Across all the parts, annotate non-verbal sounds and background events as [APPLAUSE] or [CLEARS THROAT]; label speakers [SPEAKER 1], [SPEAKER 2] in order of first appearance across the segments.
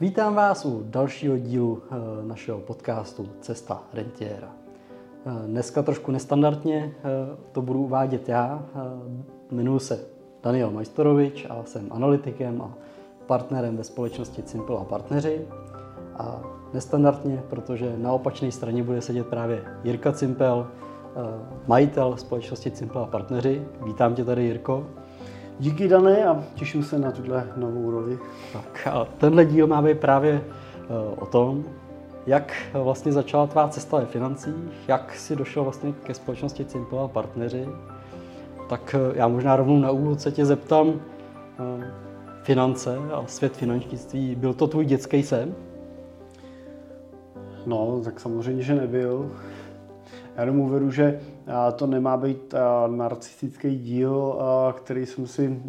[SPEAKER 1] Vítám vás u dalšího dílu eh, našeho podcastu Cesta rentiera. Eh, dneska trošku nestandardně eh, to budu uvádět já. Jmenuji se Daniel Majstorovič a jsem analytikem a partnerem ve společnosti Simple a partneři. A nestandardně, protože na opačné straně bude sedět právě Jirka Cimpel, majitel společnosti Simple a partneři. Vítám tě tady, Jirko.
[SPEAKER 2] Díky Dané a těším se na tuhle novou roli.
[SPEAKER 1] Tak a tenhle díl má být právě eh, o tom, jak vlastně začala tvá cesta ve financích, jak si došel vlastně ke společnosti Simple a partneři. Tak eh, já možná rovnou na úvod se tě zeptám, eh, finance a svět finančnictví, byl to tvůj dětský sen?
[SPEAKER 2] No, tak samozřejmě, že nebyl. Já jenom uvedu, že to nemá být narcistický díl, který jsem si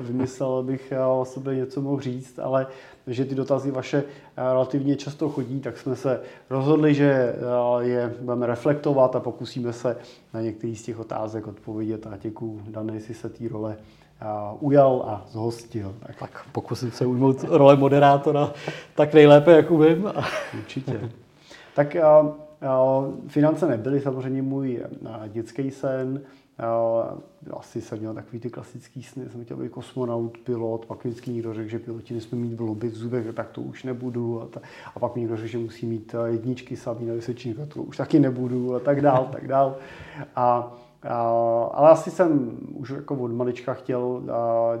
[SPEAKER 2] vymyslel, abych o sobě něco mohl říct, ale že ty dotazy vaše relativně často chodí, tak jsme se rozhodli, že je budeme reflektovat a pokusíme se na některý z těch otázek odpovědět a děkuji Dané, jestli se té role ujal a zhostil.
[SPEAKER 1] Tak. tak pokusím se ujmout role moderátora tak nejlépe, jak umím.
[SPEAKER 2] Určitě. Tak Finance nebyly samozřejmě můj dětský sen. Asi jsem měl takový ty klasický sny, jsem chtěl být kosmonaut, pilot, pak vždycky někdo řekl, že piloti nesmí mít vloby v zubech, tak to už nebudu. A, ta, a pak někdo řekl, že musí mít jedničky samý na vysečník, to už taky nebudu a tak dál, tak dál. A, a, ale asi jsem už jako od malička chtěl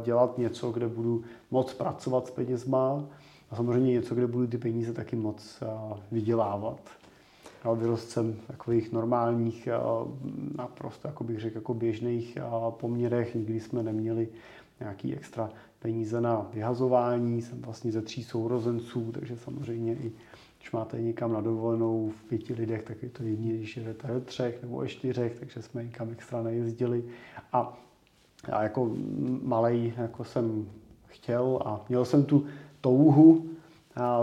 [SPEAKER 2] dělat něco, kde budu moc pracovat s penězma a samozřejmě něco, kde budu ty peníze taky moc vydělávat. No, vyrost jsem v takových normálních, naprosto, jako bych řekl, jako běžných poměrech. Nikdy jsme neměli nějaký extra peníze na vyhazování. Jsem vlastně ze tří sourozenců, takže samozřejmě i když máte někam na dovolenou v pěti lidech, tak je to jediný, když jedete ve třech nebo ve čtyřech, takže jsme někam extra nejezdili. A já jako malý jako jsem chtěl a měl jsem tu touhu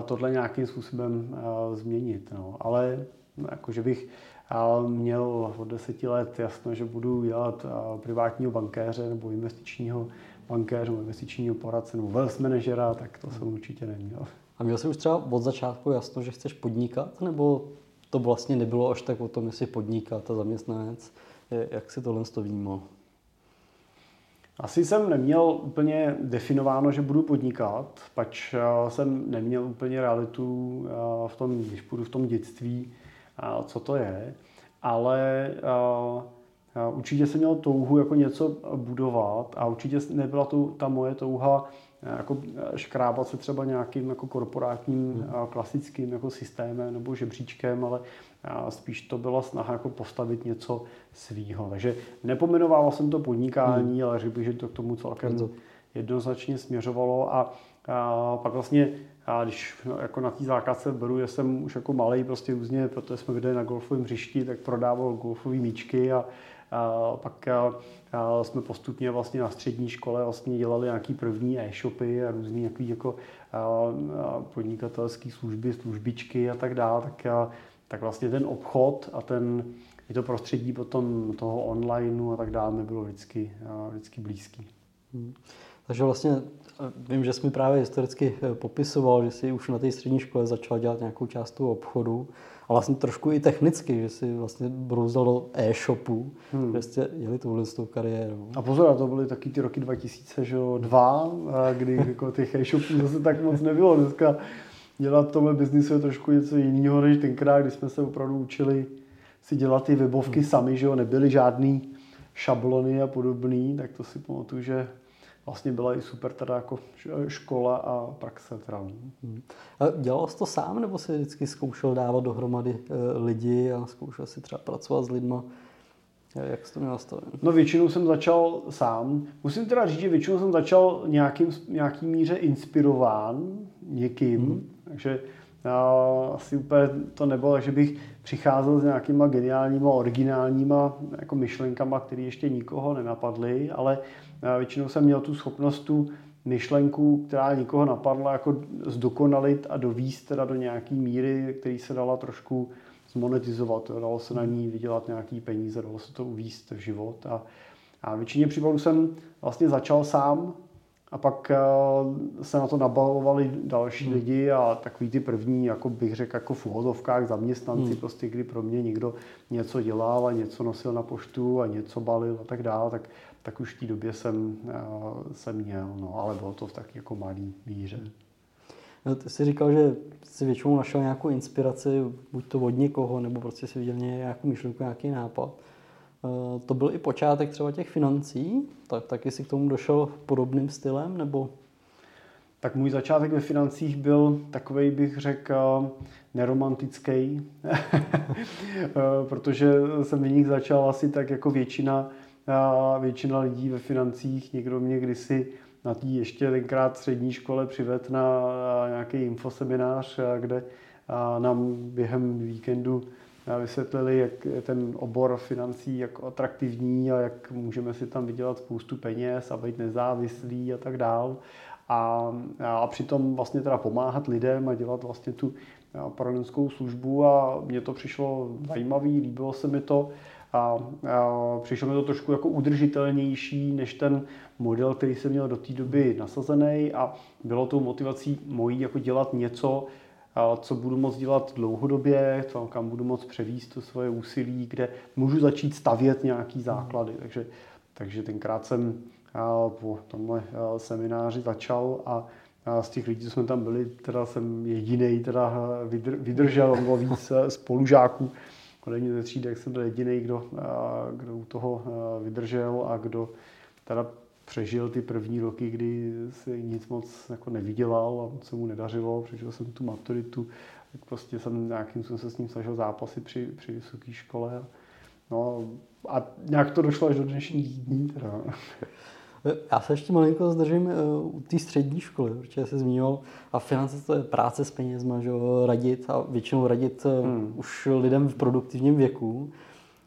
[SPEAKER 2] tohle nějakým způsobem změnit. No. Ale jako, že bych měl od deseti let jasno, že budu dělat privátního bankéře nebo investičního bankéře nebo investičního poradce nebo wealth managera, tak to jsem určitě neměl.
[SPEAKER 1] A měl jsi už třeba od začátku jasno, že chceš podnikat, nebo to vlastně nebylo až tak o tom, jestli podnikat a zaměstnanec? Jak si tohle to vnímal?
[SPEAKER 2] Asi jsem neměl úplně definováno, že budu podnikat, pač jsem neměl úplně realitu v tom, když budu v tom dětství, co to je, ale určitě jsem měl touhu jako něco budovat a určitě nebyla to ta moje touha jako škrábat se třeba nějakým jako korporátním hmm. klasickým jako systémem nebo žebříčkem, ale spíš to byla snaha jako postavit něco svýho. Takže nepomenovával jsem to podnikání, hmm. ale řekl bych, že to k tomu celkem jednoznačně směřovalo a, a pak vlastně a když no, jako na té základce beru, že jsem už jako malý prostě různě, protože jsme viděli na golfovém hřišti, tak prodával golfové míčky a, a pak a, a jsme postupně vlastně na střední škole vlastně dělali nějaký první e-shopy a různý nějaký jako a, a podnikatelské služby, službičky a tak dále, tak, a, tak vlastně ten obchod a ten i to prostředí potom toho onlineu a tak dále mi bylo vždycky, vždycky blízký. Hmm.
[SPEAKER 1] Takže vlastně vím, že jsi mi právě historicky eh, popisoval, že jsi už na té střední škole začal dělat nějakou část toho obchodu a vlastně trošku i technicky, že jsi vlastně brouzdal do e-shopu, hmm. že jste jeli touhle s tou kariérou.
[SPEAKER 2] A pozor, a to byly taky ty roky 2002, kdy jako těch e-shopů zase tak moc nebylo. Dneska dělat tohle biznisu je trošku něco jiného, než tenkrát, kdy jsme se opravdu učili si dělat ty webovky hmm. sami, že jo, nebyly žádný šablony a podobný, tak to si pamatuju, že vlastně byla i super teda jako škola a praxe teda. Hmm.
[SPEAKER 1] A dělal jsi to sám, nebo jsi vždycky zkoušel dávat dohromady eh, lidi a zkoušel si třeba pracovat s lidma? Jak jsi to měl nastavené?
[SPEAKER 2] No většinou jsem začal sám. Musím teda říct, že většinou jsem začal nějakým, nějaký míře inspirován někým. Hmm. Takže asi úplně to nebylo, že bych přicházel s nějakýma geniálníma, originálníma jako myšlenkama, které ještě nikoho nenapadly, ale většinou jsem měl tu schopnost tu myšlenku, která nikoho napadla, jako zdokonalit a dovíst teda do nějaký míry, který se dala trošku zmonetizovat. Dalo se na ní vydělat nějaký peníze, dalo se to uvíst v život. A, a většině případů jsem vlastně začal sám a pak se na to nabalovali další hmm. lidi a takový ty první, jako bych řekl, jako v úvodovkách zaměstnanci, hmm. prostě kdy pro mě někdo něco dělal a něco nosil na poštu a něco balil a tak dále, tak, tak už v té době jsem, jsem měl, no, ale bylo to v tak jako malý míře.
[SPEAKER 1] No, ty jsi říkal, že jsi většinou našel nějakou inspiraci, buď to od někoho, nebo prostě si viděl nějakou myšlenku, nějaký nápad. Eh, to byl i počátek třeba těch financí, tak taky si k tomu došel podobným stylem, nebo?
[SPEAKER 2] Tak můj začátek ve financích byl takový, bych řekl, neromantický, [LAUGHS] eh, protože jsem v nich začal asi tak jako většina, eh, většina lidí ve financích. Někdo mě kdysi na té ještě tenkrát střední škole přived na nějaký infoseminář, kde nám během víkendu vysvětlili, jak je ten obor financí jak atraktivní a jak můžeme si tam vydělat spoustu peněz a být nezávislí a tak dál. A, a přitom vlastně teda pomáhat lidem a dělat vlastně tu poradenskou službu a mně to přišlo zajímavé, líbilo se mi to a, a přišlo mi to trošku jako udržitelnější než ten model, který jsem měl do té doby nasazený a bylo tou motivací mojí jako dělat něco, co budu moct dělat dlouhodobě, co, kam budu moct převíst to svoje úsilí, kde můžu začít stavět nějaký základy. Takže, takže tenkrát jsem po tomhle semináři začal a z těch lidí, co jsme tam byli, teda jsem jediný, teda vydržel, bylo víc spolužáků mě ze třídy, jak jsem byl jediný, kdo, kdo u toho vydržel a kdo teda přežil ty první roky, kdy si nic moc jako nevydělal a se mu nedařilo, přežil jsem tu maturitu, tak prostě jsem nějakým způsobem se s ním snažil zápasy při, při vysoké škole. No a nějak to došlo až do dnešních dní. Teda.
[SPEAKER 1] Já se ještě malinko zdržím uh, u té střední školy, protože se zmínil, a finance to je práce s penězma, že radit a většinou radit uh, hmm. už lidem v produktivním věku.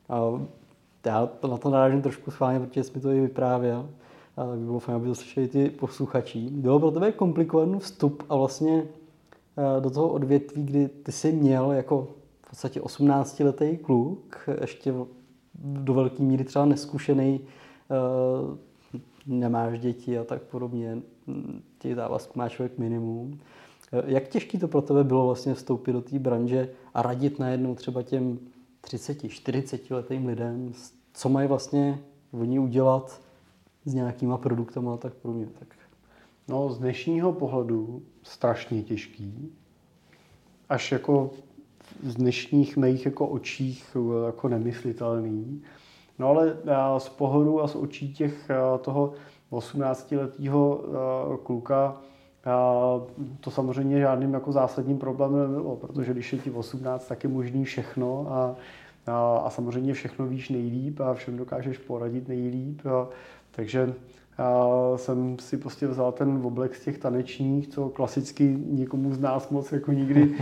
[SPEAKER 1] A já na to narážím trošku schválně, protože jsi mi to i vyprávěl tak by bylo fajn, aby to slyšeli ty posluchači. Bylo pro tebe komplikovaný vstup a vlastně eh, do toho odvětví, kdy ty jsi měl jako v podstatě 18-letý kluk, ještě do velké míry třeba neskušený, eh, nemáš děti a tak podobně, těch závazků má člověk minimum. Eh, jak těžký to pro tebe bylo vlastně vstoupit do té branže a radit najednou třeba těm 30, 40 letým lidem, co mají vlastně oni udělat, s nějakýma produktama a tak podobně. Tak.
[SPEAKER 2] No z dnešního pohledu strašně těžký. Až jako z dnešních mých jako očích jako nemyslitelný. No ale z pohledu a z očí těch toho 18-letého kluka to samozřejmě žádným jako zásadním problémem nebylo, protože když je ti 18, tak je možný všechno a, a, a samozřejmě všechno víš nejlíp a všem dokážeš poradit nejlíp. A, takže já jsem si prostě vzal ten oblek z těch tanečních, co klasicky nikomu z nás moc jako nikdy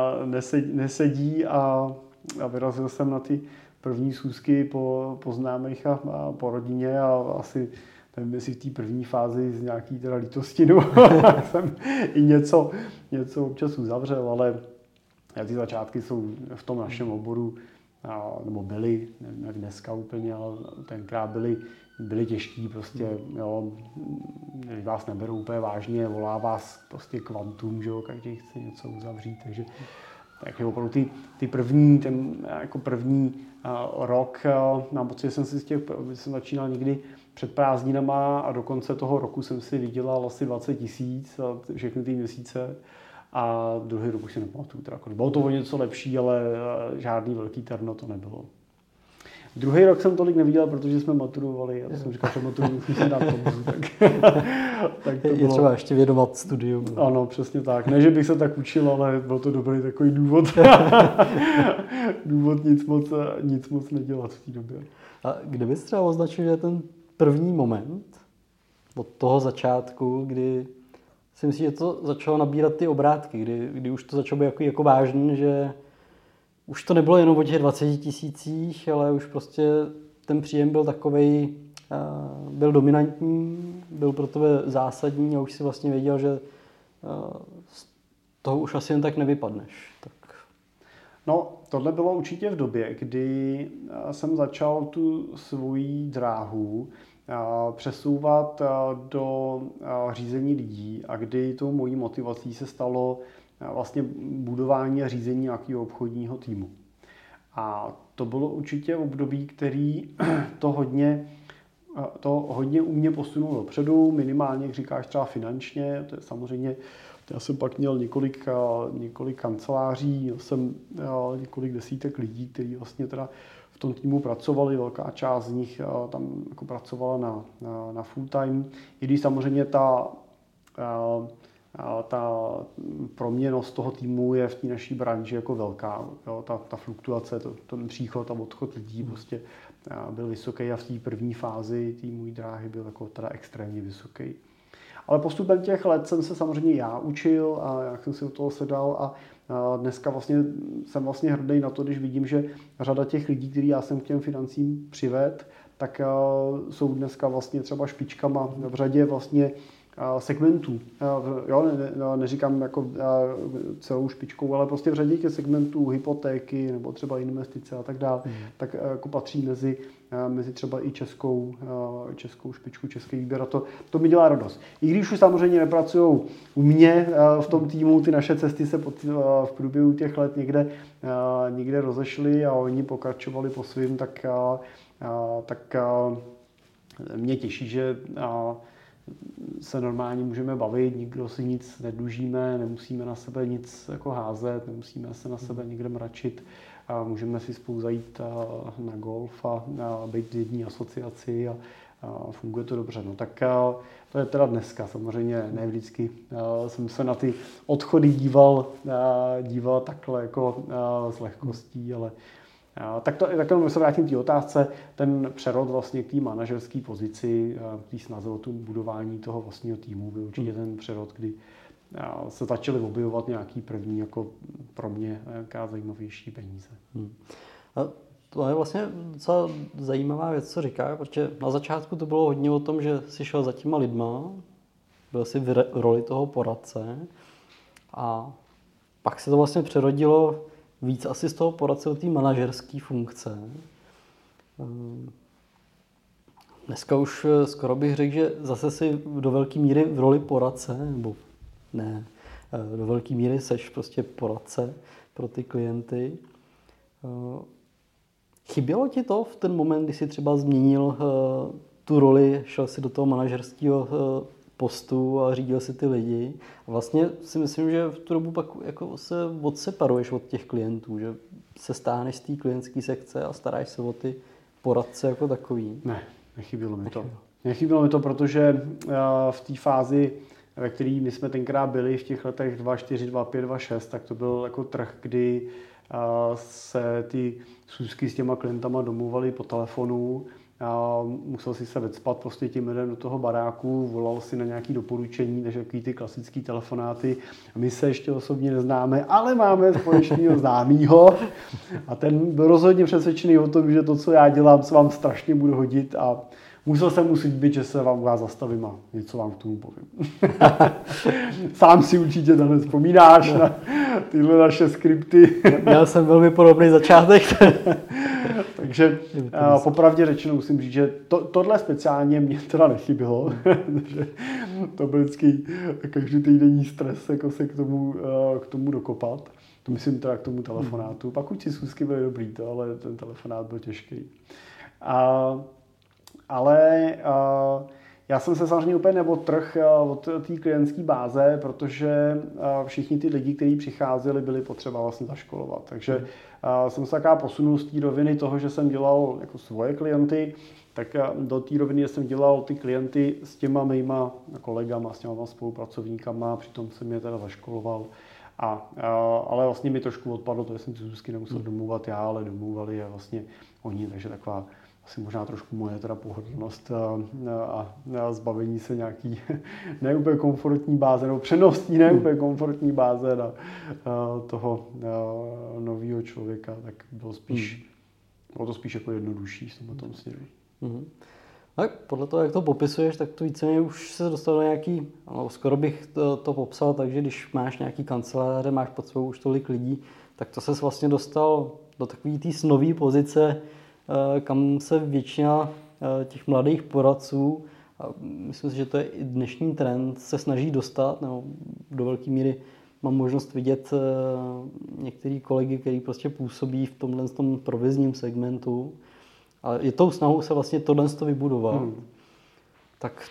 [SPEAKER 2] [LAUGHS] nesedí a, a vyrazil jsem na ty první schůzky po, po známých a, a po rodině a asi nevím, jestli v té první fázi z nějaký teda lítosti, no, [LAUGHS] jsem i něco, něco občas uzavřel, ale ty začátky jsou v tom našem oboru, nebo byly, nevím jak dneska úplně, ale tenkrát byly byly těžký, prostě, jo, vás neberou úplně vážně, volá vás prostě kvantum, že jo, každý chce něco uzavřít, takže takže opravdu ty, ty první, ten jako první uh, rok, uh, mám pocit, že jsem si z těch, jsem začínal někdy před prázdninama a do konce toho roku jsem si vydělal asi 20 tisíc všechny ty měsíce a druhý rok už si nepamatuju. Teda, bylo to o něco lepší, ale žádný velký terno to nebylo. Druhý rok jsem tolik neviděl, protože jsme maturovali. Já jsem říkal, že maturuju musím dát tomu, tak, [LAUGHS]
[SPEAKER 1] tak to bylo... Je třeba ještě věnovat studium.
[SPEAKER 2] Ano, přesně tak. Ne, že bych se tak učil, ale byl to dobrý takový důvod. [LAUGHS] důvod nic moc, nic moc nedělat v té době.
[SPEAKER 1] A kde bys třeba označil, že ten první moment od toho začátku, kdy si myslím, že to začalo nabírat ty obrátky, kdy, kdy už to začalo být jako, jako vážný, že už to nebylo jenom o těch 20 tisících, ale už prostě ten příjem byl takový, eh, byl dominantní, byl pro tebe zásadní a už si vlastně věděl, že eh, z toho už asi jen tak nevypadneš. Tak.
[SPEAKER 2] No, tohle bylo určitě v době, kdy eh, jsem začal tu svoji dráhu přesouvat do řízení lidí a kdy tou mojí motivací se stalo vlastně budování a řízení nějakého obchodního týmu. A to bylo určitě období, který [CLEARS THROAT] to hodně, to hodně u mě posunul dopředu, minimálně, jak říkáš, třeba finančně, to je samozřejmě já jsem pak měl několik, několik kanceláří, měl jsem několik desítek lidí, kteří vlastně teda v tom týmu pracovali, velká část z nich tam jako pracovala na, na, na full time, i když samozřejmě ta, ta proměnost toho týmu je v té naší branži jako velká. Jo, ta, ta fluktuace, to, ten příchod a odchod lidí hmm. prostě byl vysoký a v té první fázi té mojí dráhy byl jako teda extrémně vysoký. Ale postupem těch let jsem se samozřejmě já učil a jak jsem si u toho sedal a dneska vlastně jsem vlastně hrdý na to, když vidím, že řada těch lidí, který já jsem k těm financím přived, tak jsou dneska vlastně třeba špičkama v řadě vlastně segmentů. Jo, ne, ne, neříkám jako celou špičkou, ale prostě v řadě těch segmentů hypotéky nebo třeba investice a tak dále, hmm. tak jako patří mezi, mezi třeba i českou, českou špičku, český výběr a to, to mi dělá radost. I když už samozřejmě nepracují u mě v tom týmu, ty naše cesty se pod, v průběhu těch let někde, někde rozešly a oni pokračovali po svým, tak, tak mě těší, že se normálně můžeme bavit, nikdo si nic nedlužíme, nemusíme na sebe nic jako házet, nemusíme se na sebe někde mračit a můžeme si spolu zajít na golf a, a být v jedné asociaci a, a funguje to dobře. No tak to je teda dneska, samozřejmě ne vždycky. Jsem se na ty odchody díval, díval takhle jako s lehkostí, ale tak to, tak se vrátím k té otázce, ten přerod vlastně k té manažerské pozici, k té snaze o tu budování toho vlastního týmu byl určitě hmm. ten přerod, kdy se začaly objevovat nějaký první, jako pro mě nějaká zajímavější peníze. Hmm.
[SPEAKER 1] A to je vlastně docela zajímavá věc, co říká, protože na začátku to bylo hodně o tom, že jsi šel za těma lidma, byl jsi v roli toho poradce a pak se to vlastně přerodilo víc asi z toho poradce do té manažerské funkce. Ehm, dneska už eh, skoro bych řekl, že zase si do velké míry v roli poradce, nebo ne, eh, do velké míry seš prostě poradce pro ty klienty. Ehm, chybělo ti to v ten moment, kdy jsi třeba změnil eh, tu roli, šel si do toho manažerského postu a řídil si ty lidi. A vlastně si myslím, že v tu dobu pak jako se odseparuješ od těch klientů, že se stáhneš z té klientské sekce a staráš se o ty poradce jako takový.
[SPEAKER 2] Ne, nechybilo mi to. Nechybilo mi to, protože eh, v té fázi, ve které my jsme tenkrát byli v těch letech 2.4, 2.5, 2.6, tak to byl jako trh, kdy eh, se ty schůzky s těma klientama domluvaly po telefonu a musel si se vecpat prostě tím lidem do toho baráku, volal si na nějaké doporučení, takže takový ty klasické telefonáty. My se ještě osobně neznáme, ale máme společného známého a ten byl rozhodně přesvědčený o tom, že to, co já dělám, se vám strašně bude hodit a musel jsem mu slíbit, že se vám vás zastavím a něco vám k tomu povím. [LAUGHS] Sám si určitě to vzpomínáš na tyhle naše skripty.
[SPEAKER 1] Měl jsem velmi podobný začátek. [LAUGHS]
[SPEAKER 2] Takže uh, popravdě řečeno musím říct, že to, tohle speciálně mě teda nechybilo, [LAUGHS] že to byl vždycky každý týdenní stres jako se k tomu, uh, k tomu dokopat. To myslím teda k tomu telefonátu. Pak už si schůzky byly dobrý, to, ale ten telefonát byl těžký. Uh, ale uh, já jsem se samozřejmě úplně neodtrh od té klientské báze, protože všichni ty lidi, kteří přicházeli, byli potřeba vlastně zaškolovat. Takže hmm. jsem se taká posunul z té roviny toho, že jsem dělal jako svoje klienty, tak do té roviny jsem dělal ty klienty s těma mýma kolegama, s těma spolupracovníkama, přitom jsem je teda zaškoloval. A, ale vlastně mi trošku odpadlo to, že jsem si Zuzky nemusel hmm. domluvat já, ale domluvali je vlastně oni, takže taková asi možná trošku moje teda pohodlnost a, a, a zbavení se nějaký [LAUGHS] neúplně komfortní báze, nebo přenostní neúplně hmm. komfortní báze na a, toho nového člověka, tak bylo spíš, hmm. bylo to spíš jako jednodušší v tom směru. Hmm.
[SPEAKER 1] Tak podle toho, jak to popisuješ, tak to víceméně už se dostalo do nějaký, no, skoro bych to, to popsal, takže když máš nějaký kanceláře, máš pod sebou už tolik lidí, tak to se vlastně dostal do takové té snové pozice, kam se většina těch mladých poradců, a myslím si, že to je i dnešní trend, se snaží dostat, nebo do velké míry mám možnost vidět některý kolegy, který prostě působí v tomhle tom provizním segmentu. A je tou snahou se vlastně tohle vybudovat. Hmm. Tak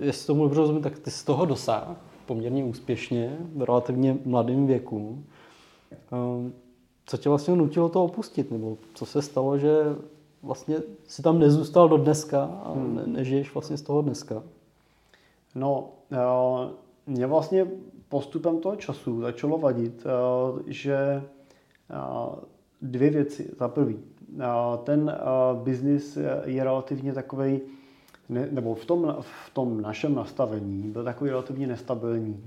[SPEAKER 1] jestli tomu dobře rozumím, tak ty z toho dosáh poměrně úspěšně v relativně mladém věku. Co tě vlastně nutilo to opustit? Nebo co se stalo, že vlastně si tam nezůstal do dneska a hmm. ne, nežiješ vlastně z toho dneska?
[SPEAKER 2] No, eh, mě vlastně postupem toho času začalo vadit, eh, že eh, dvě věci. Za prvý, ten biznis je relativně takový, nebo v tom, v tom našem nastavení byl takový relativně nestabilní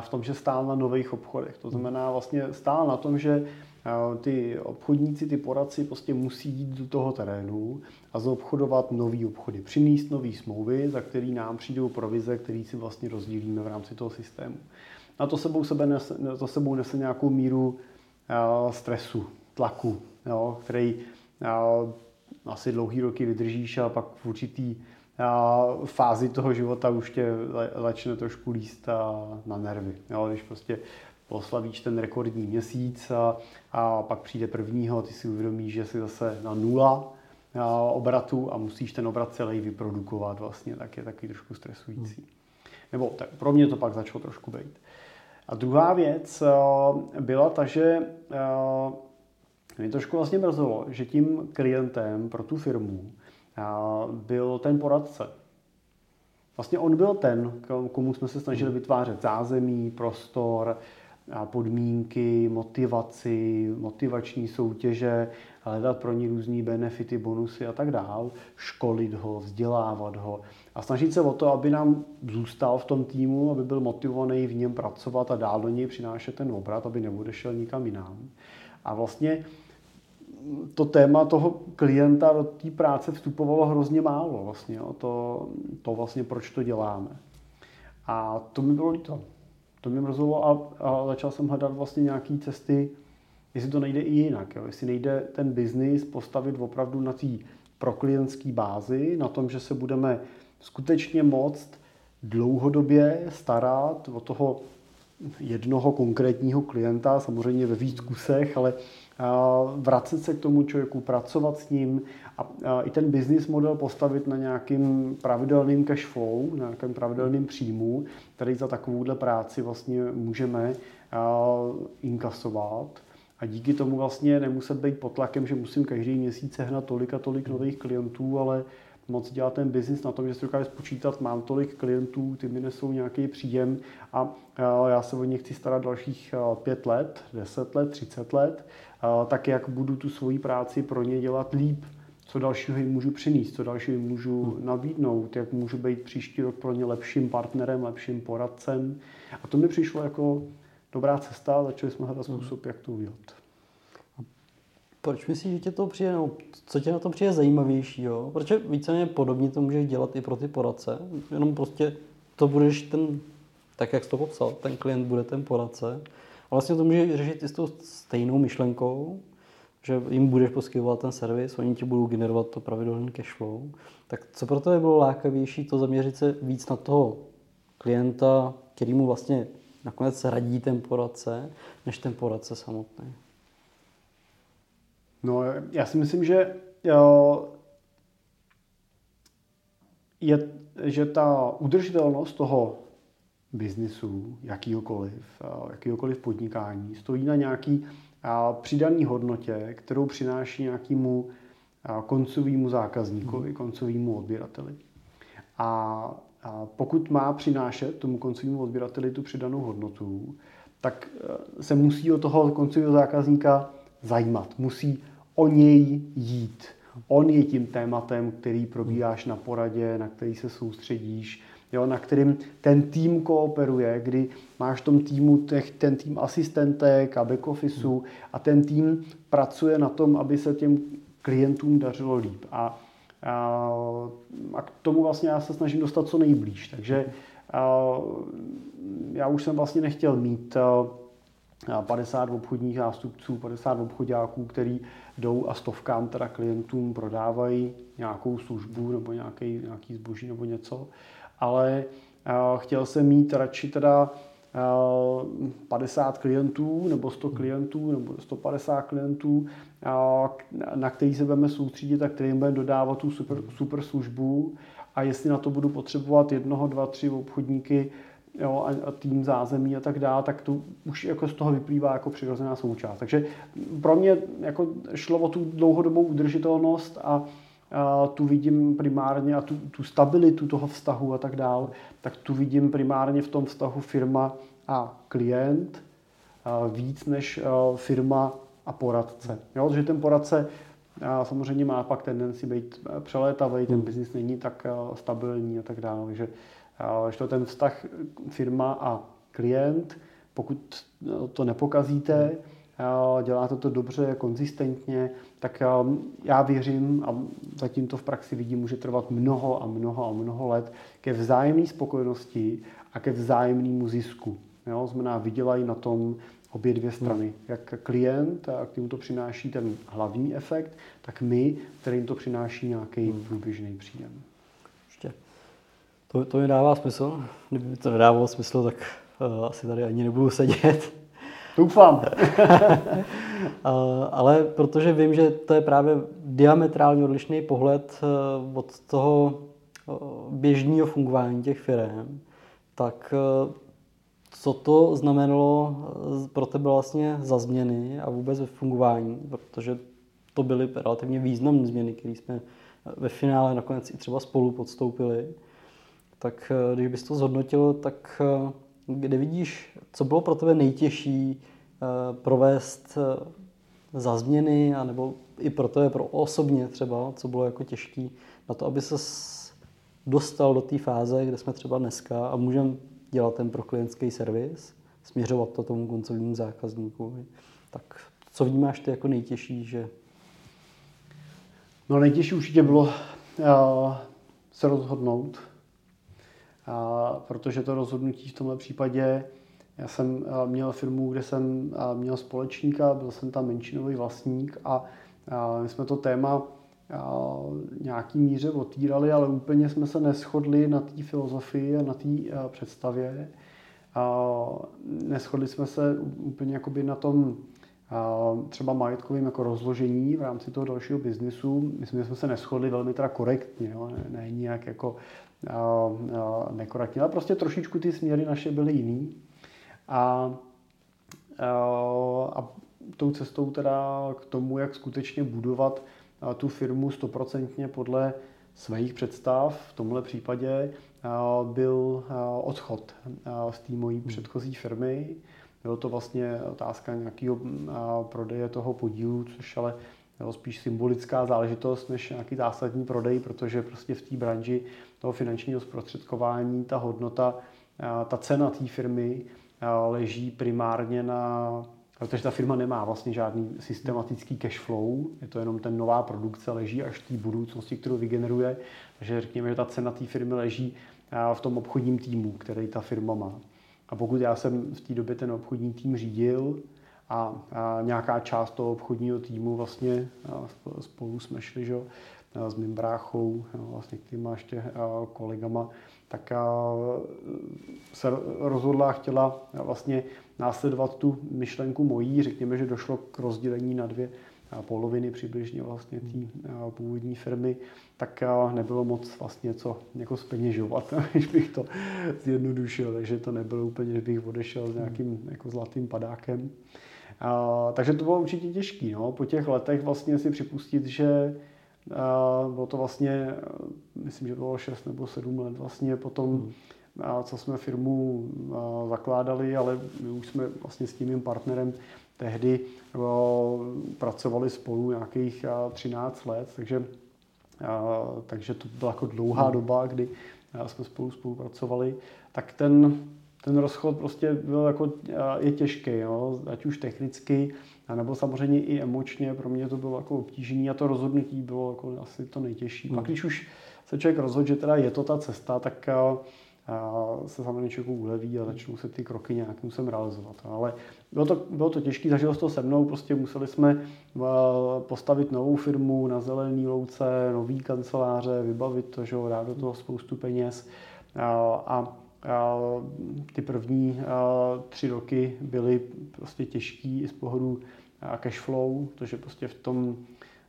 [SPEAKER 2] v tom, že stál na nových obchodech. To znamená vlastně stál na tom, že ty obchodníci, ty poradci prostě musí jít do toho terénu a zaobchodovat nový obchody, přinést nové smlouvy, za který nám přijdou provize, který si vlastně rozdílíme v rámci toho systému. Na to sebou, sebe nese, to sebou nese nějakou míru stresu, tlaku, jo, který asi dlouhý roky vydržíš a pak v určitý fázi toho života už tě začne trošku líst na nervy. Jo, když prostě poslavíš ten rekordní měsíc a, a pak přijde prvního, ty si uvědomíš, že jsi zase na nula obratu a musíš ten obrat celý vyprodukovat vlastně, tak je taky trošku stresující. Nebo tak pro mě to pak začalo trošku být. A druhá věc byla ta, že mě trošku vlastně mrzelo, že tím klientem pro tu firmu byl ten poradce. Vlastně on byl ten, komu jsme se snažili vytvářet zázemí, prostor, podmínky, motivaci, motivační soutěže, hledat pro ně různé benefity, bonusy a tak dál, školit ho, vzdělávat ho a snažit se o to, aby nám zůstal v tom týmu, aby byl motivovaný v něm pracovat a dál do něj přinášet ten obrat, aby neodešel nikam jinam. A vlastně to téma toho klienta do té práce vstupovalo hrozně málo vlastně, jo. To, to vlastně proč to děláme. A to mi bylo líto. To mě mrzelo a, a začal jsem hledat vlastně nějaké cesty, jestli to nejde i jinak. Jo. Jestli nejde ten biznis postavit opravdu na té proklientské bázi, na tom, že se budeme skutečně moct dlouhodobě starat o toho jednoho konkrétního klienta, samozřejmě ve víc kusech, ale vracet se k tomu člověku, pracovat s ním a i ten business model postavit na nějakým pravidelným cash flow, na nějakém pravidelným příjmu, který za takovouhle práci vlastně můžeme inkasovat. A díky tomu vlastně nemuset být pod tlakem, že musím každý měsíc sehnat tolik a tolik nových klientů, ale moc dělat ten biznis na tom, že si dokáže spočítat, mám tolik klientů, ty mi nesou nějaký příjem a já se o ně chci starat dalších pět let, deset let, třicet let, tak jak budu tu svoji práci pro ně dělat líp, co dalšího jim můžu přinést, co dalšího jim můžu hmm. nabídnout, jak můžu být příští rok pro ně lepším partnerem, lepším poradcem. A to mi přišlo jako dobrá cesta a začali jsme hledat hmm. způsob, jak to udělat.
[SPEAKER 1] Proč myslíš, že tě to přijde, no, co tě na to přijde zajímavější, jo? Protože víceméně podobně to můžeš dělat i pro ty poradce, jenom prostě to budeš ten, tak jak jsi to popsal, ten klient bude ten poradce. A vlastně to můžeš řešit i s tou stejnou myšlenkou, že jim budeš poskytovat ten servis, oni ti budou generovat to pravidelný cash flow. Tak co pro to je bylo lákavější, to zaměřit se víc na toho klienta, který mu vlastně nakonec radí ten poradce, než ten poradce samotný?
[SPEAKER 2] No, já si myslím, že jo, je, že ta udržitelnost toho biznisu, jakýhokoliv, jakýhokoliv podnikání, stojí na nějaký přidaný hodnotě, kterou přináší nějakému koncovému zákazníkovi, hmm. koncovému odběrateli. A pokud má přinášet tomu koncovému odběrateli tu přidanou hodnotu, tak e, se musí o toho koncového zákazníka zajímat. Musí o něj jít. On je tím tématem, který probíráš na poradě, na který se soustředíš, jo, na kterým ten tým kooperuje, kdy máš v tom týmu těch, ten tým asistentek a back officeu a ten tým pracuje na tom, aby se těm klientům dařilo líp. A, a, a k tomu vlastně já se snažím dostat co nejblíž. Takže a, já už jsem vlastně nechtěl mít a, 50 obchodních nástupců, 50 obchodáků, který jdou a stovkám teda klientům prodávají nějakou službu nebo nějaký, nějaký zboží nebo něco. Ale chtěl jsem mít radši teda 50 klientů nebo 100 klientů nebo 150 klientů, na který se budeme soustředit a kterým budeme dodávat tu super, super službu. A jestli na to budu potřebovat jednoho, dva, tři obchodníky jo, a, a tým zázemí a tak dále, tak to už jako z toho vyplývá jako přirozená součást. Takže pro mě jako šlo o tu dlouhodobou udržitelnost a, a tu vidím primárně a tu, tu stabilitu toho vztahu a tak dále, tak tu vidím primárně v tom vztahu firma a klient víc než firma a poradce. Jo, že ten poradce samozřejmě má pak tendenci být přelétavý, ten hmm. biznis není tak stabilní a tak dále. Takže že to ten vztah firma a klient, pokud to nepokazíte, děláte to dobře, konzistentně, tak já věřím a zatím to v praxi vidím, může trvat mnoho a mnoho a mnoho let ke vzájemné spokojenosti a ke vzájemnému zisku. Jo, znamená, vydělají na tom obě dvě strany. Hmm. Jak klient, a k to přináší ten hlavní efekt, tak my, kterým to přináší nějaký hmm. průběžný příjem.
[SPEAKER 1] Ještě. To, to mi dává smysl. Kdyby to nedávalo smysl, tak uh, asi tady ani nebudu sedět.
[SPEAKER 2] Doufám. [LAUGHS]
[SPEAKER 1] Ale protože vím, že to je právě diametrálně odlišný pohled uh, od toho uh, běžného fungování těch firm, tak co to znamenalo pro tebe vlastně za změny a vůbec ve fungování, protože to byly relativně významné změny, které jsme ve finále nakonec i třeba spolu podstoupili. Tak eh, když bys to zhodnotil, tak eh, kde vidíš, co bylo pro tebe nejtěžší eh, provést za změny, anebo i pro tebe, pro osobně třeba, co bylo jako těžký na to, aby se dostal do té fáze, kde jsme třeba dneska a můžeme dělat ten pro klientský servis, směřovat to tomu koncovému zákazníku. Tak co vnímáš ty jako nejtěžší, že...
[SPEAKER 2] No nejtěžší určitě bylo uh, se rozhodnout, protože to rozhodnutí v tomhle případě, já jsem měl firmu, kde jsem měl společníka, byl jsem tam menšinový vlastník a my jsme to téma nějaký míře otírali, ale úplně jsme se neschodli na té filozofii a na té představě. Neschodli jsme se úplně jakoby na tom třeba majetkovým jako rozložení v rámci toho dalšího biznisu. Myslím, že jsme se neschodli velmi teda korektně, jo? Ne, ne nějak jako nekorektně, ale prostě trošičku ty směry naše byly jiný. A, a, a tou cestou teda k tomu, jak skutečně budovat tu firmu stoprocentně podle svých představ. V tomhle případě byl odchod z té mojí hmm. předchozí firmy. Bylo to vlastně otázka nějakého prodeje toho podílu, což ale bylo spíš symbolická záležitost než nějaký zásadní prodej, protože prostě v té branži toho finančního zprostředkování ta hodnota, ta cena té firmy leží primárně na protože ta firma nemá vlastně žádný systematický cash flow, je to jenom ten nová produkce, leží až v té budoucnosti, kterou vygeneruje, takže řekněme, že ta cena té firmy leží v tom obchodním týmu, který ta firma má. A pokud já jsem v té době ten obchodní tým řídil a, a nějaká část toho obchodního týmu vlastně spolu jsme šli, že, s mým bráchou, vlastně těma ještě kolegama, tak se rozhodla a chtěla vlastně následovat tu myšlenku mojí. Řekněme, že došlo k rozdělení na dvě poloviny přibližně vlastně té původní firmy, tak nebylo moc vlastně co jako speněžovat, když [LAUGHS] bych to zjednodušil, takže to nebylo úplně, že bych odešel s nějakým jako zlatým padákem. A, takže to bylo určitě těžké. No. Po těch letech vlastně si připustit, že a, bylo to vlastně, myslím, že bylo 6 nebo 7 let vlastně potom, hmm co jsme firmu zakládali, ale my už jsme vlastně s tím mým partnerem tehdy pracovali spolu nějakých 13 let, takže, takže to byla jako dlouhá hmm. doba, kdy jsme spolu spolupracovali, tak ten, ten rozchod prostě byl jako, je těžký, jo? ať už technicky, nebo samozřejmě i emočně, pro mě to bylo jako obtížné a to rozhodnutí bylo jako asi to nejtěžší. Hmm. Pak když už se člověk rozhodl, že teda je to ta cesta, tak se samozřejmě člověku uleví a začnou se ty kroky nějakým způsobem realizovat. Ale bylo to, bylo to těžké, zažilo to se mnou, prostě museli jsme postavit novou firmu na zelený louce, nový kanceláře, vybavit to, že dát do toho spoustu peněz a a ty první tři roky byly prostě těžký i z pohledu cash flow, protože prostě v tom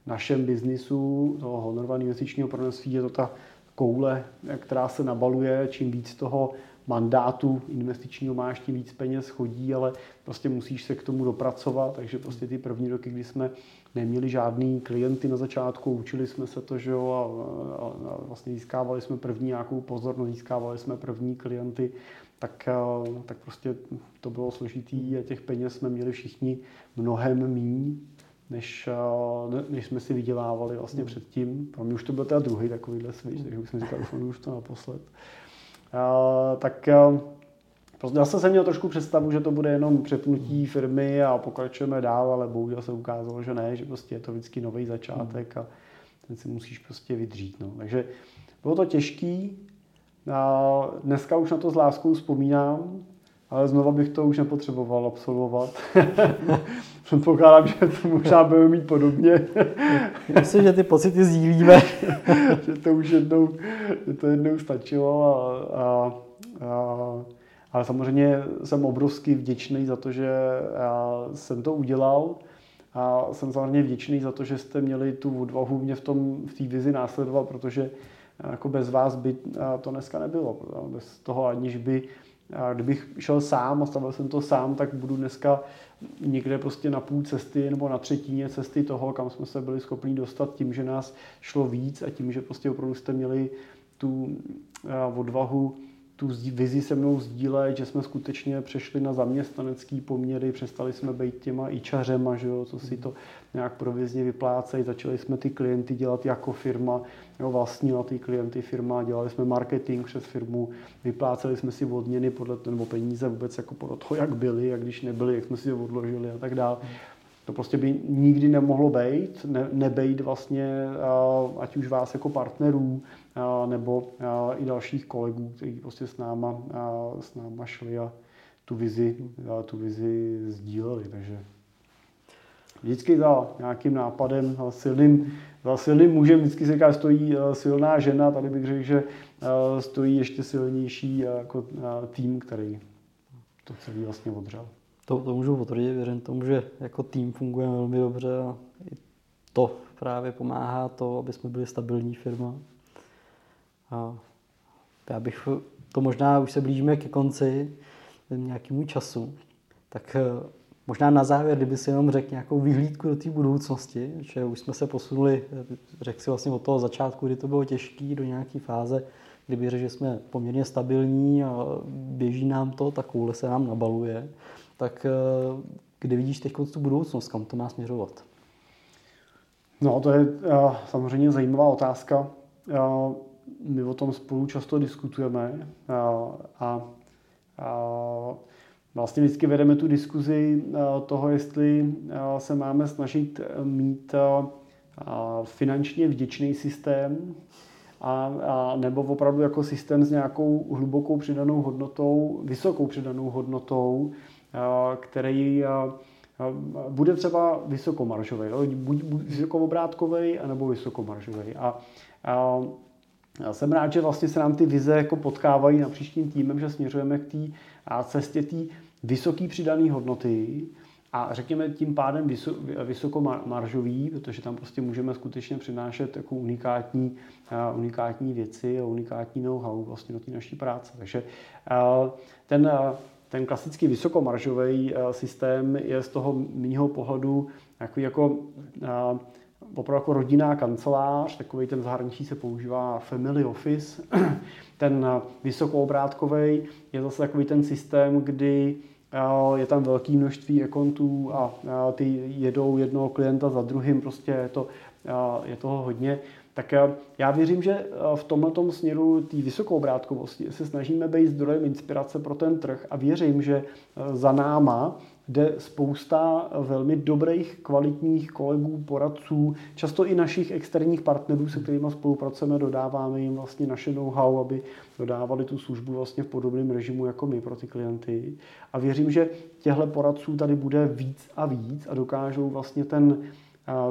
[SPEAKER 2] našem biznisu, toho honorovaného investičního poradenství, je to ta koule, která se nabaluje, čím víc toho mandátu investičního máš, tím víc peněz chodí, ale prostě musíš se k tomu dopracovat, takže prostě ty první roky, kdy jsme neměli žádný klienty na začátku, učili jsme se to, že jo, a, a, a vlastně získávali jsme první nějakou pozornost, získávali jsme první klienty, tak, tak prostě to bylo složitý a těch peněz jsme měli všichni mnohem míň, než, než jsme si vydělávali vlastně předtím. Pro mě už to byl teda druhý takovýhle switch, takže už jsem říkal, už to naposled. A, tak Prostě zase jsem měl trošku představu, že to bude jenom přepnutí firmy a pokračujeme dál, ale bohužel se ukázalo, že ne, že prostě je to vždycky nový začátek a ten si musíš prostě vydřít. No. Takže bylo to těžký. A dneska už na to s láskou vzpomínám, ale znova bych to už nepotřeboval absolvovat. [LAUGHS] Předpokládám, že to možná budeme mít podobně. [LAUGHS]
[SPEAKER 1] Myslím, že ty pocity sdílíme. [LAUGHS]
[SPEAKER 2] že to už jednou, že to jednou stačilo a, a, a ale samozřejmě jsem obrovsky vděčný za to, že já jsem to udělal a jsem samozřejmě vděčný za to, že jste měli tu odvahu mě v tom v té vizi následovat, protože jako bez vás by to dneska nebylo. Bez toho, aniž by kdybych šel sám a stavil jsem to sám, tak budu dneska někde prostě na půl cesty nebo na třetině cesty toho, kam jsme se byli schopni dostat tím, že nás šlo víc a tím, že prostě opravdu jste měli tu odvahu tu vizi se mnou sdílet, že jsme skutečně přešli na zaměstnanecký poměry, přestali jsme být těma ičařema, že jo, co si to nějak provizně vyplácejí, začali jsme ty klienty dělat jako firma, jo, vlastnila ty klienty firma, dělali jsme marketing přes firmu, vypláceli jsme si odměny podle nebo peníze vůbec jako podle toho, jak byly, jak když nebyly, jak jsme si je odložili a tak dále. To prostě by nikdy nemohlo být, ne, nebejt vlastně, ať už vás jako partnerů, nebo i dalších kolegů, kteří prostě s náma, s náma šli a tu vizi, tu vizi sdíleli. Takže vždycky za nějakým nápadem, silným, za silným mužem vždycky se říká, stojí silná žena, tady bych řekl, že stojí ještě silnější jako tým, který to celý vlastně odřel.
[SPEAKER 1] To, to můžu potvrdit, věřím tomu, že jako tým fungujeme velmi dobře a to právě pomáhá to, aby jsme byli stabilní firma. A já bych to možná, už se blížíme ke konci nějakému času, tak eh, možná na závěr, kdyby si jenom řekl nějakou vyhlídku do té budoucnosti, že už jsme se posunuli, řekl si vlastně od toho začátku, kdy to bylo těžké, do nějaké fáze, kdyby řekl, že jsme poměrně stabilní a běží nám to, ta koule se nám nabaluje, tak eh, kde vidíš teď tu budoucnost, kam to má směřovat?
[SPEAKER 2] No, to je samozřejmě zajímavá otázka my o tom spolu často diskutujeme a, a, a vlastně vždycky vedeme tu diskuzi toho, jestli se máme snažit mít finančně vděčný systém, a, a nebo opravdu jako systém s nějakou hlubokou přidanou hodnotou, vysokou přidanou hodnotou, který a, bude třeba vysokomaržový, buď, buď vysokovobrátkový, anebo vysokomaržový. A, a jsem rád, že vlastně se nám ty vize jako potkávají na příštím týmem, že směřujeme k té cestě té vysoké přidané hodnoty a řekněme tím pádem vysokomaržový, protože tam prostě můžeme skutečně přinášet jako unikátní, unikátní věci a unikátní know-how vlastně do té naší práce. Takže ten, ten klasický vysokomaržový systém je z toho mýho pohledu jako, jako opravdu jako rodinná kancelář, takový ten zahraničí se používá family office. [CLEARS THROAT] Ten vysokoobrátkový je zase takový ten systém, kdy eh, je tam velké množství ekontů a ty jedou jednoho klienta za druhým, prostě je, to, eh, je toho hodně. Tak já věřím, že v tomto směru té vysokou obrátkovosti se snažíme být zdrojem inspirace pro ten trh a věřím, že za náma jde spousta velmi dobrých, kvalitních kolegů, poradců, často i našich externích partnerů, se kterými spolupracujeme, dodáváme jim vlastně naše know-how, aby dodávali tu službu vlastně v podobném režimu jako my pro ty klienty. A věřím, že těchto poradců tady bude víc a víc a dokážou vlastně ten,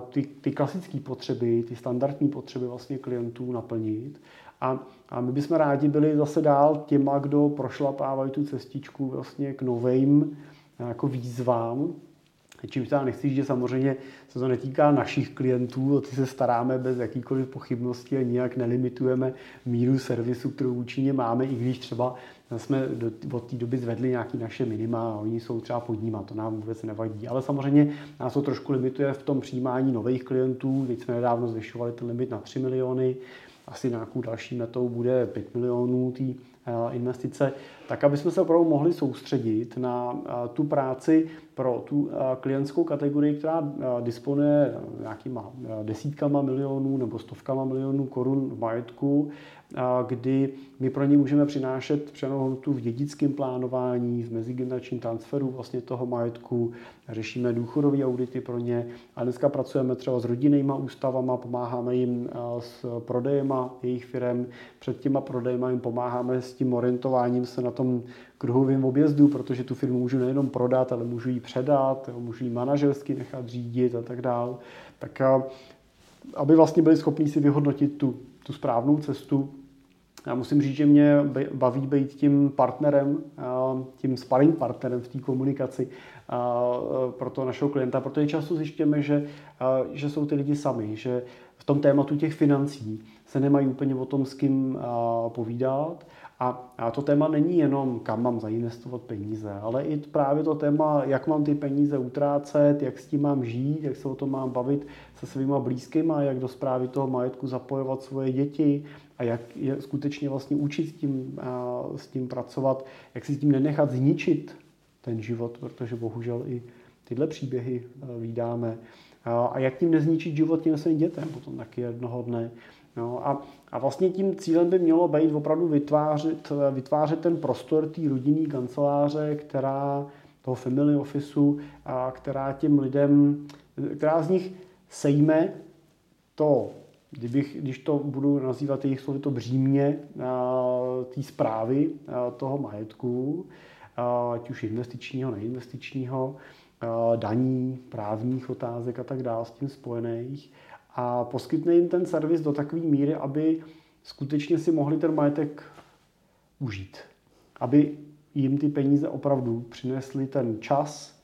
[SPEAKER 2] ty, ty klasické potřeby, ty standardní potřeby vlastně klientů naplnit. A, a my bychom rádi byli zase dál těma, kdo prošlapávají tu cestičku vlastně k novým jako výzvám, Čímž teda nechci, že samozřejmě se to netýká našich klientů, o ty se staráme bez jakýkoliv pochybnosti a nijak nelimitujeme míru servisu, kterou účinně máme, i když třeba jsme do, od té doby zvedli nějaký naše minima a oni jsou třeba pod nima, to nám vůbec nevadí. Ale samozřejmě nás to trošku limituje v tom přijímání nových klientů, teď jsme nedávno zvyšovali ten limit na 3 miliony, asi nějakou další metou bude 5 milionů té eh, investice, tak aby jsme se opravdu mohli soustředit na eh, tu práci pro tu eh, klientskou kategorii, která disponuje nějakýma desítkama milionů nebo stovkama milionů korun v majetku kdy my pro ně můžeme přinášet přenou hodnotu v dědickém plánování, v mezigeneračním transferu vlastně toho majetku, řešíme důchodové audity pro ně a dneska pracujeme třeba s rodinnýma ústavama, pomáháme jim s prodejema jejich firm, před těma prodejema jim pomáháme s tím orientováním se na tom kruhovém objezdu, protože tu firmu můžu nejenom prodat, ale můžu ji předat, můžu ji manažersky nechat řídit a tak dále. Tak aby vlastně byli schopni si vyhodnotit tu, tu správnou cestu, já musím říct, že mě baví být tím partnerem, tím sparring partnerem v té komunikaci pro toho našeho klienta, protože často zjišťujeme, že, že jsou ty lidi sami, že v tom tématu těch financí se nemají úplně o tom, s kým povídat a, a to téma není jenom, kam mám zainvestovat peníze, ale i právě to téma, jak mám ty peníze utrácet, jak s tím mám žít, jak se o tom mám bavit se svýma blízkýma, jak do zprávy toho majetku zapojovat svoje děti a jak je skutečně vlastně učit s tím, a, s tím pracovat, jak si s tím nenechat zničit ten život, protože bohužel i tyhle příběhy vydáme. A jak tím nezničit život těm svým dětem potom taky jednoho dne. No a, a vlastně tím cílem by mělo být opravdu vytvářet, vytvářet ten prostor té rodinné kanceláře, která toho family officeu, a která těm lidem, která z nich sejme to, kdybych, když to budu nazývat jejich slovy, to břímě té zprávy toho majetku, ať už investičního, neinvestičního, daní, právních otázek a tak dále s tím spojených a poskytne jim ten servis do takové míry, aby skutečně si mohli ten majetek užít. Aby jim ty peníze opravdu přinesly ten čas,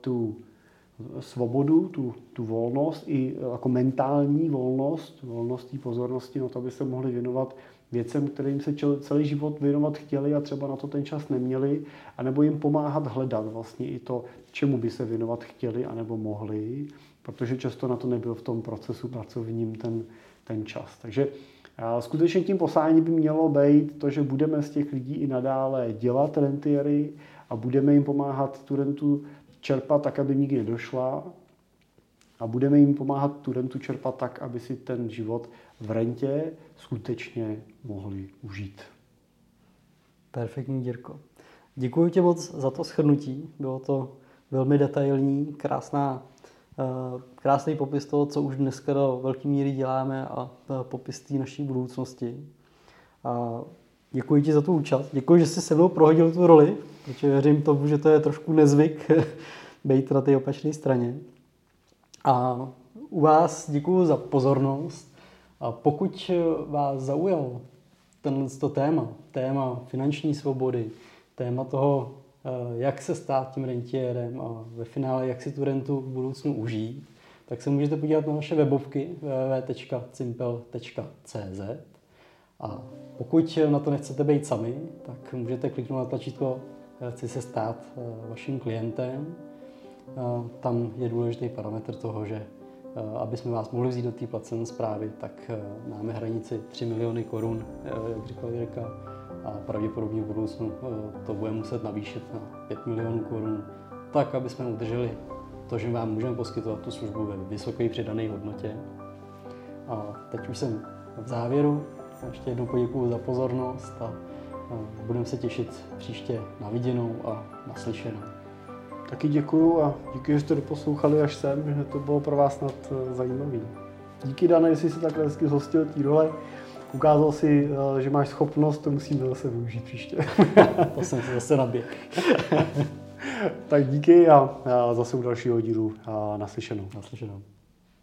[SPEAKER 2] tu svobodu, tu, tu volnost, i jako mentální volnost, volnost té pozornosti, no to, aby se mohli věnovat věcem, kterým se celý život věnovat chtěli a třeba na to ten čas neměli, anebo jim pomáhat hledat vlastně i to, čemu by se věnovat chtěli anebo mohli protože často na to nebyl v tom procesu pracovním ten, ten čas. Takže skutečně tím posláním by mělo být to, že budeme z těch lidí i nadále dělat rentiery a budeme jim pomáhat tu rentu čerpat tak, aby nikdy nedošla a budeme jim pomáhat tu rentu čerpat tak, aby si ten život v rentě skutečně mohli užít.
[SPEAKER 1] Perfektní, Jirko. Děkuji ti moc za to shrnutí. Bylo to velmi detailní, krásná krásný popis toho, co už dneska do velké míry děláme a eh, popis té naší budoucnosti. A děkuji ti za tu účast. Děkuji, že jsi se mnou prohodil tu roli, protože věřím tomu, že to je trošku nezvyk [LAUGHS] být na té opačné straně. A u vás děkuji za pozornost. A pokud vás zaujal tenhle to téma, téma finanční svobody, téma toho, Eh, jak se stát tím rentiérem a ve finále, jak si tu rentu v budoucnu užít, tak se můžete podívat na naše webovky www.cimpel.cz a pokud na to nechcete být sami, tak můžete kliknout na tlačítko eh, Chci se stát eh, vaším klientem. Tam je důležitý parametr toho, že aby jsme vás mohli vzít do té placené zprávy, tak máme hranici 3 miliony korun, jak říkal Jirka, a pravděpodobně v budoucnu eh, to bude muset navýšit na 5 milionů korun, tak aby jsme udrželi to, že vám můžeme poskytovat tu službu ve vysoké přidané hodnotě. A teď už jsem v závěru. Ještě jednou poděkuju za pozornost a budeme se těšit příště na viděnou a naslyšenou.
[SPEAKER 2] Taky děkuju a díky, že jste doposlouchali až sem, že to bylo pro vás snad eh, zajímavý. Díky Dane, jestli jsi takhle hezky zhostil té role. Ukázal si, eh, že máš schopnost, to musíme zase využít příště.
[SPEAKER 1] to jsem se zase naběh. [LAUGHS]
[SPEAKER 2] tak díky a zase u dalšího dílu naslyšenou.
[SPEAKER 1] Naslyšenou.